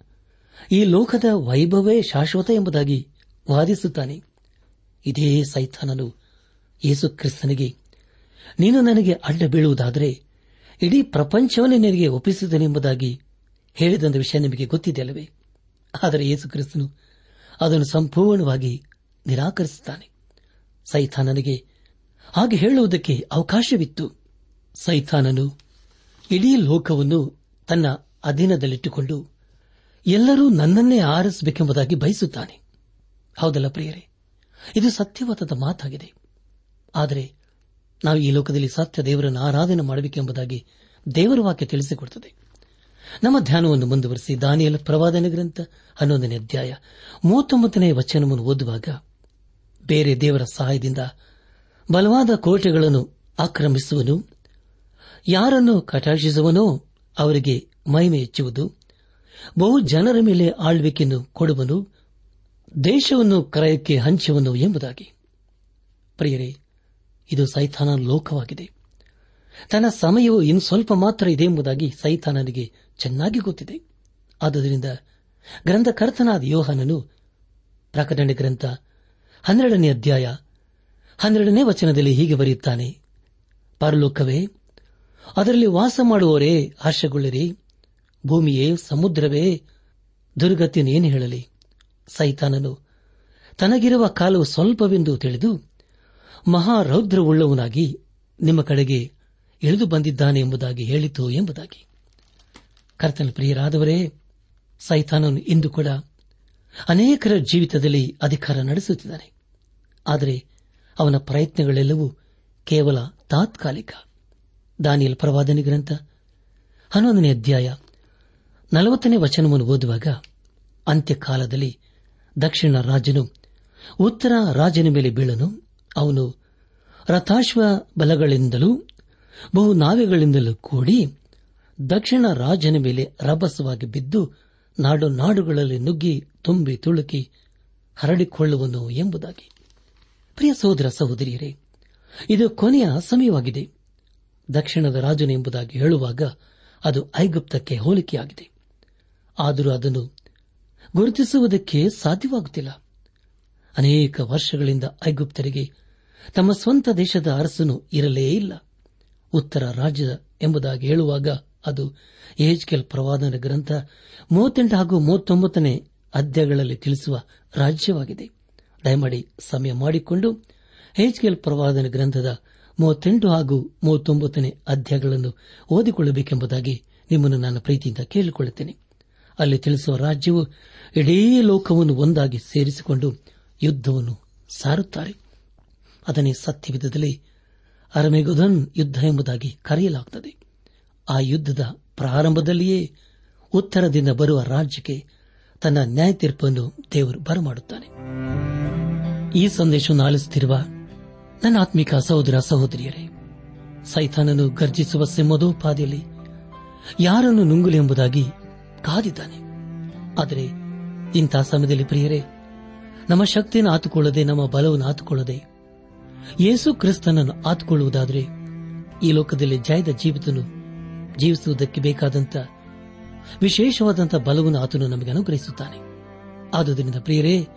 ಈ ಲೋಕದ ವೈಭವೇ ಶಾಶ್ವತ ಎಂಬುದಾಗಿ ವಾದಿಸುತ್ತಾನೆ. ಇದೇ ಸೈತಾನನು ಯೇಸು ಕ್ರಿಸ್ತನಿಗೆ, ನೀನು ನನಗೆ ಅಡ್ಡ ಬೀಳುವುದಾದರೆ ಇಡೀ ಪ್ರಪಂಚವನ್ನೇ ನಿನಗೆ ಒಪ್ಪಿಸಿದನೆಂಬುದಾಗಿ ಹೇಳಿದಂತ ವಿಷಯ ನಿಮಗೆ ಗೊತ್ತಿದೆಯಲ್ಲವೇ? ಆದರೆ ಯೇಸು ಕ್ರಿಸ್ತನು ಅದನ್ನು ಸಂಪೂರ್ಣವಾಗಿ ನಿರಾಕರಿಸುತ್ತಾನೆ. ಸೈಥಾನನಿಗೆ ಹಾಗೆ ಹೇಳುವುದಕ್ಕೆ ಅವಕಾಶವಿತ್ತು. ಸೈತಾನನು ಇಡೀ ಲೋಕವನ್ನು ತನ್ನ ಅಧೀನದಲ್ಲಿಟ್ಟುಕೊಂಡು ಎಲ್ಲರೂ ನನ್ನನ್ನೇ ಆರಿಸಬೇಕೆಂಬುದಾಗಿ ಬಯಸುತ್ತಾನೆ. ಹೌದಲ್ಲ ಪ್ರಿಯರೇ? ಇದು ಸತ್ಯವಾದ ಮಾತಾಗಿದೆ. ಆದರೆ ನಾವು ಈ ಲೋಕದಲ್ಲಿ ಸತ್ಯ ದೇವರನ್ನು ಆರಾಧನೆ ಮಾಡಬೇಕೆಂಬುದಾಗಿ ದೇವರ ವಾಕ್ಯ ತಿಳಿಸಿಕೊಡುತ್ತದೆ ನಮ್ಮ ಧ್ಯಾನವನ್ನು ಮುಂದುವರೆಸಿ ದಾನಿಯಲ ಪ್ರವಾದನೆ ಗ್ರಂಥ ಹನ್ನೊಂದನೇ ಅಧ್ಯಾಯ ಮೂವತ್ತೊಂಬತ್ತನೇ ವಚನವನ್ನು ಓದುವಾಗ ಬೇರೆ ದೇವರ ಸಹಾಯದಿಂದ ಬಲವಾದ ಕೋಟೆಗಳನ್ನು ಆಕ್ರಮಿಸುವನು, ಯಾರನ್ನು ಕಟಾಕ್ಷಿಸುವನೋ ಅವರಿಗೆ ಮಹಿಮೆ ಹೆಚ್ಚುವುದು, ಬಹು ಜನರ ಮೇಲೆ ಆಳ್ವಿಕೆಯನ್ನು ಕೊಡುವನು, ದೇಶವನ್ನು ಕ್ರಯಕ್ಕೆ ಹಂಚುವನು ಎಂಬುದಾಗಿ. ಪ್ರಿಯರೇ ಇದು ಸೈಥಾನ ಲೋಕವಾಗಿದೆ. ತನ್ನ ಸಮಯವು ಇನ್ನು ಸ್ವಲ್ಪ ಮಾತ್ರ ಇದೆ ಎಂಬುದಾಗಿ ಸೈತಾನನಿಗೆ ಚೆನ್ನಾಗಿ ಗೊತ್ತಿದೆ. ಆದ್ದರಿಂದ ಗ್ರಂಥಕರ್ತನಾದ ಯೋಹನನು ಪ್ರಕಟಣೆ ಗ್ರಂಥ ಹನ್ನೆರಡನೇ ಅಧ್ಯಾಯ ಹನ್ನೆರಡನೇ ವಚನದಲ್ಲಿ ಹೀಗೆ ಬರೆಯುತ್ತಾನೆ, ಪರಲೋಕವೇ, ಅದರಲ್ಲಿ ವಾಸ ಮಾಡುವವರೇ ಹರ್ಷಗೊಳ್ಳಿರಿ ಭೂಮಿಯೇ, ಸಮುದ್ರವೇ ದುರ್ಗತಿಯನ್ನೇನು ಹೇಳಲಿ? ಸೈತಾನನು, ತನಗಿರುವ ಕಾಲವು ಸ್ವಲ್ಪವೆಂದು ತಿಳಿದು ಮಹಾರೌದ್ರವುಳ್ಳವನಾಗಿ ನಿಮ್ಮ ಕಡೆಗೆ ಇಳಿದು ಬಂದಿದ್ದಾನೆ ಎಂಬುದಾಗಿ ಹೇಳಿತು ಎಂಬುದಾಗಿ. ಕರ್ತನ ಪ್ರಿಯರಾದವರೇ, ಸೈತಾನನು ಇಂದು ಕೂಡ ಅನೇಕರ ಜೀವಿತದಲ್ಲಿ ಅಧಿಕಾರ ನಡೆಸುತ್ತಿದ್ದಾನೆ. ಆದರೆ ಅವನ ಪ್ರಯತ್ನಗಳೆಲ್ಲವೂ ಕೇವಲ ತಾತ್ಕಾಲಿಕ. ದಾನಿಯಲ್ ಪ್ರವಾದನೆ ಗ್ರಂಥ ಹನ್ನೊಂದನೇ ಅಧ್ಯಾಯ ನಲವತ್ತನೇ ವಚನವನ್ನು ಓದುವಾಗ ಅಂತ್ಯಕಾಲದಲ್ಲಿ ದಕ್ಷಿಣ ರಾಜನು ಉತ್ತರ ರಾಜನ ಮೇಲೆ ಬೀಳನು. ಅವನು ರಥಾಶ್ವ ಬಲಗಳಿಂದಲೂ ಬಹು ನಾವೆಗಳಿಂದಲೂ ಕೂಡಿ ದಕ್ಷಿಣ ರಾಜನ ಮೇಲೆ ರಭಸವಾಗಿ ಬಿದ್ದು ನಾಡು ನಾಡುಗಳಲ್ಲಿ ನುಗ್ಗಿ ತುಂಬಿ ತುಳುಕಿ ಹರಡಿಕೊಳ್ಳುವನು ಎಂಬುದಾಗಿ. ಪ್ರಿಯ ಸಹೋದರ ಸಹೋದರಿಯರೇ, ಇದು ಕೊನೆಯ ಸಮಯವಾಗಿದೆ. ದಕ್ಷಿಣದ ರಾಜನು ಎಂಬುದಾಗಿ ಹೇಳುವಾಗ ಅದು ಐಗುಪ್ತಕ್ಕೆ ಹೋಲಿಕೆಯಾಗಿದೆ. ಆದರೂ ಅದನ್ನು ಗುರುತಿಸುವುದಕ್ಕೆ ಸಾಧ್ಯವಾಗುತ್ತಿಲ್ಲ. ಅನೇಕ ವರ್ಷಗಳಿಂದ ಐಗುಪ್ತರಿಗೆ ತಮ್ಮ ಸ್ವಂತ ದೇಶದ ಅರಸನು ಇರಲೇ ಇಲ್ಲ. ಉತ್ತರ ರಾಜ್ಯ ಎಂಬುದಾಗಿ ಹೇಳುವಾಗ ಅದು ಏಜ್ಕೆಲ್ ಪ್ರವಾದನ ಗ್ರಂಥ ಮೂವತ್ತೆಂಟು ಹಾಗೂ ಮೂವತ್ತೊಂಬತ್ತನೇ ಅಧ್ಯಾಯಗಳಲ್ಲಿ ತಿಳಿಸುವ ರಾಜ್ಯವಾಗಿದೆ. ದಯಮಾಡಿ ಸಮಯ ಮಾಡಿಕೊಂಡು ಹೆಚ್ಕೆಲ್ ಪ್ರವಾದನ ಗ್ರಂಥದ ಮೂವತ್ತೆಂಟು ಹಾಗೂ ಮೂವತ್ತೊಂಬತ್ತನೇ ಅಧ್ಯಾಯಗಳನ್ನು ಓದಿಕೊಳ್ಳಬೇಕೆಂಬುದಾಗಿ ನಿಮ್ಮನ್ನು ನಾನು ಪ್ರೀತಿಯಿಂದ ಕೇಳಿಕೊಳ್ಳುತ್ತೇನೆ. ಅಲ್ಲಿ ತಿಳಿಸುವ ರಾಜ್ಯವು ಇಡೀ ಲೋಕವನ್ನು ಒಂದಾಗಿ ಸೇರಿಸಿಕೊಂಡು ಯುದ್ದವನ್ನು ಸಾರುತ್ತಾರೆ. ಅದನ್ನೇ ಸತ್ಯವಿಧದಲ್ಲಿ ಅರಮೆಗುಧನ್ ಯುದ್ಧ ಎಂಬುದಾಗಿ ಕರೆಯಲಾಗುತ್ತದೆ ಆ ಯುದ್ಧದ ಪ್ರಾರಂಭದಲ್ಲಿಯೇ ಉತ್ತರದಿಂದ ಬರುವ ರಾಜ್ಯಕ್ಕೆ ತನ್ನ ನ್ಯಾಯ ತೀರ್ಪನ್ನು ದೇವರು ಬರಮಾಡುತ್ತಾನೆ. ಈ ಸಂದೇಶವನ್ನು ಆಲಿಸುತ್ತಿರುವ ನನ್ನ ಆತ್ಮಿಕ ಸಹೋದರ ಸಹೋದರಿಯರೇ, ಸೈತಾನನು ಗರ್ಜಿಸುವ ಸಿಂಹದೋಪಾದಿಯಲ್ಲಿ ಯಾರನ್ನು ನುಂಗುಲಿ ಎಂಬುದಾಗಿ ಕಾದಿದ್ದಾನೆ. ಆದರೆ ಇಂಥ ಸಮಯದಲ್ಲಿ ಪ್ರಿಯರೇ, ನಮ್ಮ ಶಕ್ತಿಯನ್ನು ಆತುಕೊಳ್ಳದೆ, ನಮ್ಮ ಬಲವನ್ನು ಆತುಕೊಳ್ಳದೆ ಯೇಸು ಕ್ರಿಸ್ತನನ್ನು ಆತುಕೊಳ್ಳುವುದಾದರೆ ಈ ಲೋಕದಲ್ಲಿ ಜಯದ ಜೀವಿತನು ಜೀವಿಸುವುದಕ್ಕೆ ಬೇಕಾದಂತ ವಿಶೇಷವಾದಂತಹ ಬಲವನ್ನು ಆತನು ನಮಗೆ ಅನುಗ್ರಹಿಸುತ್ತಾನೆ. ಆದುದರಿಂದ ಪ್ರಿಯರೇ,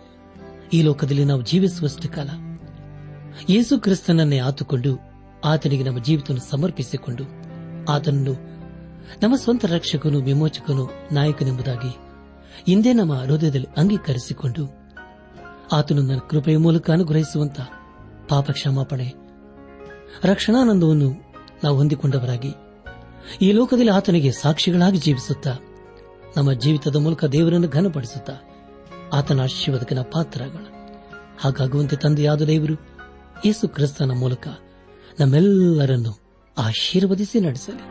ಈ ಲೋಕದಲ್ಲಿ ನಾವು ಜೀವಿಸುವಷ್ಟು ಕಾಲ ಯೇಸು ಕ್ರಿಸ್ತನನ್ನೇ ಆತುಕೊಂಡು ಆತನಿಗೆ ನಮ್ಮ ಜೀವಿತವನ್ನು ಸಮರ್ಪಿಸಿಕೊಂಡು ಆತನನ್ನು ನಮ್ಮ ಸ್ವಂತ ರಕ್ಷಕನು ವಿಮೋಚಕನು ನಾಯಕನೆಂಬುದಾಗಿ ಇಂದೇ ನಮ್ಮ ಹೃದಯದಲ್ಲಿ ಅಂಗೀಕರಿಸಿಕೊಂಡು ಆತನು ನನ್ನ ಕೃಪೆಯ ಮೂಲಕ ಅನುಗ್ರಹಿಸುವಂತ ಪಾಪ ಕ್ಷಮಾಪಣೆ ರಕ್ಷಣಾನಂದವನ್ನು ನಾವು ಹೊಂದಿಕೊಂಡವರಾಗಿ, ಈ ಲೋಕದಲ್ಲಿ ಆತನಿಗೆ ಸಾಕ್ಷಿಗಳಾಗಿ ಜೀವಿಸುತ್ತಾ, ನಮ್ಮ ಜೀವಿತದ ಮೂಲಕ ದೇವರನ್ನು ಘನಪಡಿಸುತ್ತಾ, ಆತನ ಆಶೀರ್ವಾದಕನ ಪಾತ್ರಗಳ. ಹಾಗಾಗುವಂತೆ ತಂದೆಯಾದ ದೇವರು ಯೇಸು ಕ್ರಿಸ್ತನ ಮೂಲಕ ನಮ್ಮೆಲ್ಲರನ್ನು ಆಶೀರ್ವದಿಸಿ ನಡೆಸಲಿ.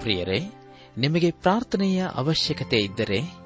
ಪ್ರಿಯರೇ, ನಿಮಗೆ ಪ್ರಾರ್ಥನೆಯ ಅವಶ್ಯಕತೆ ಇದ್ದರೆ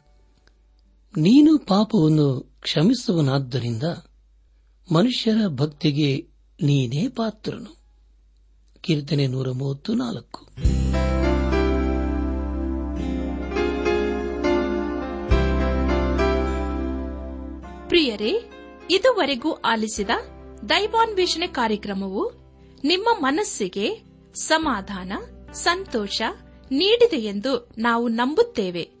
ನೀನು ಪಾಪವನ್ನು ಕ್ಷಮಿಸುವನಾದ್ದರಿಂದ ಮನುಷ್ಯರ ಭಕ್ತಿಗೆ ನೀನೇ ಪಾತ್ರನು. ಕೀರ್ತನೆ ನೂರ ಮೂವತ್ತು ನಾಲ್ಕು. ಪ್ರಿಯರೇ, ಇದುವರೆಗೂ ಆಲಿಸಿದ ದೈವಾನ್ವೇಷಣೆ ಕಾರ್ಯಕ್ರಮವು ನಿಮ್ಮ ಮನಸ್ಸಿಗೆ ಸಮಾಧಾನ, ಸಂತೋಷ ನೀಡಿದೆ ಎಂದು ನಾವು ನಂಬುತ್ತೇವೆ.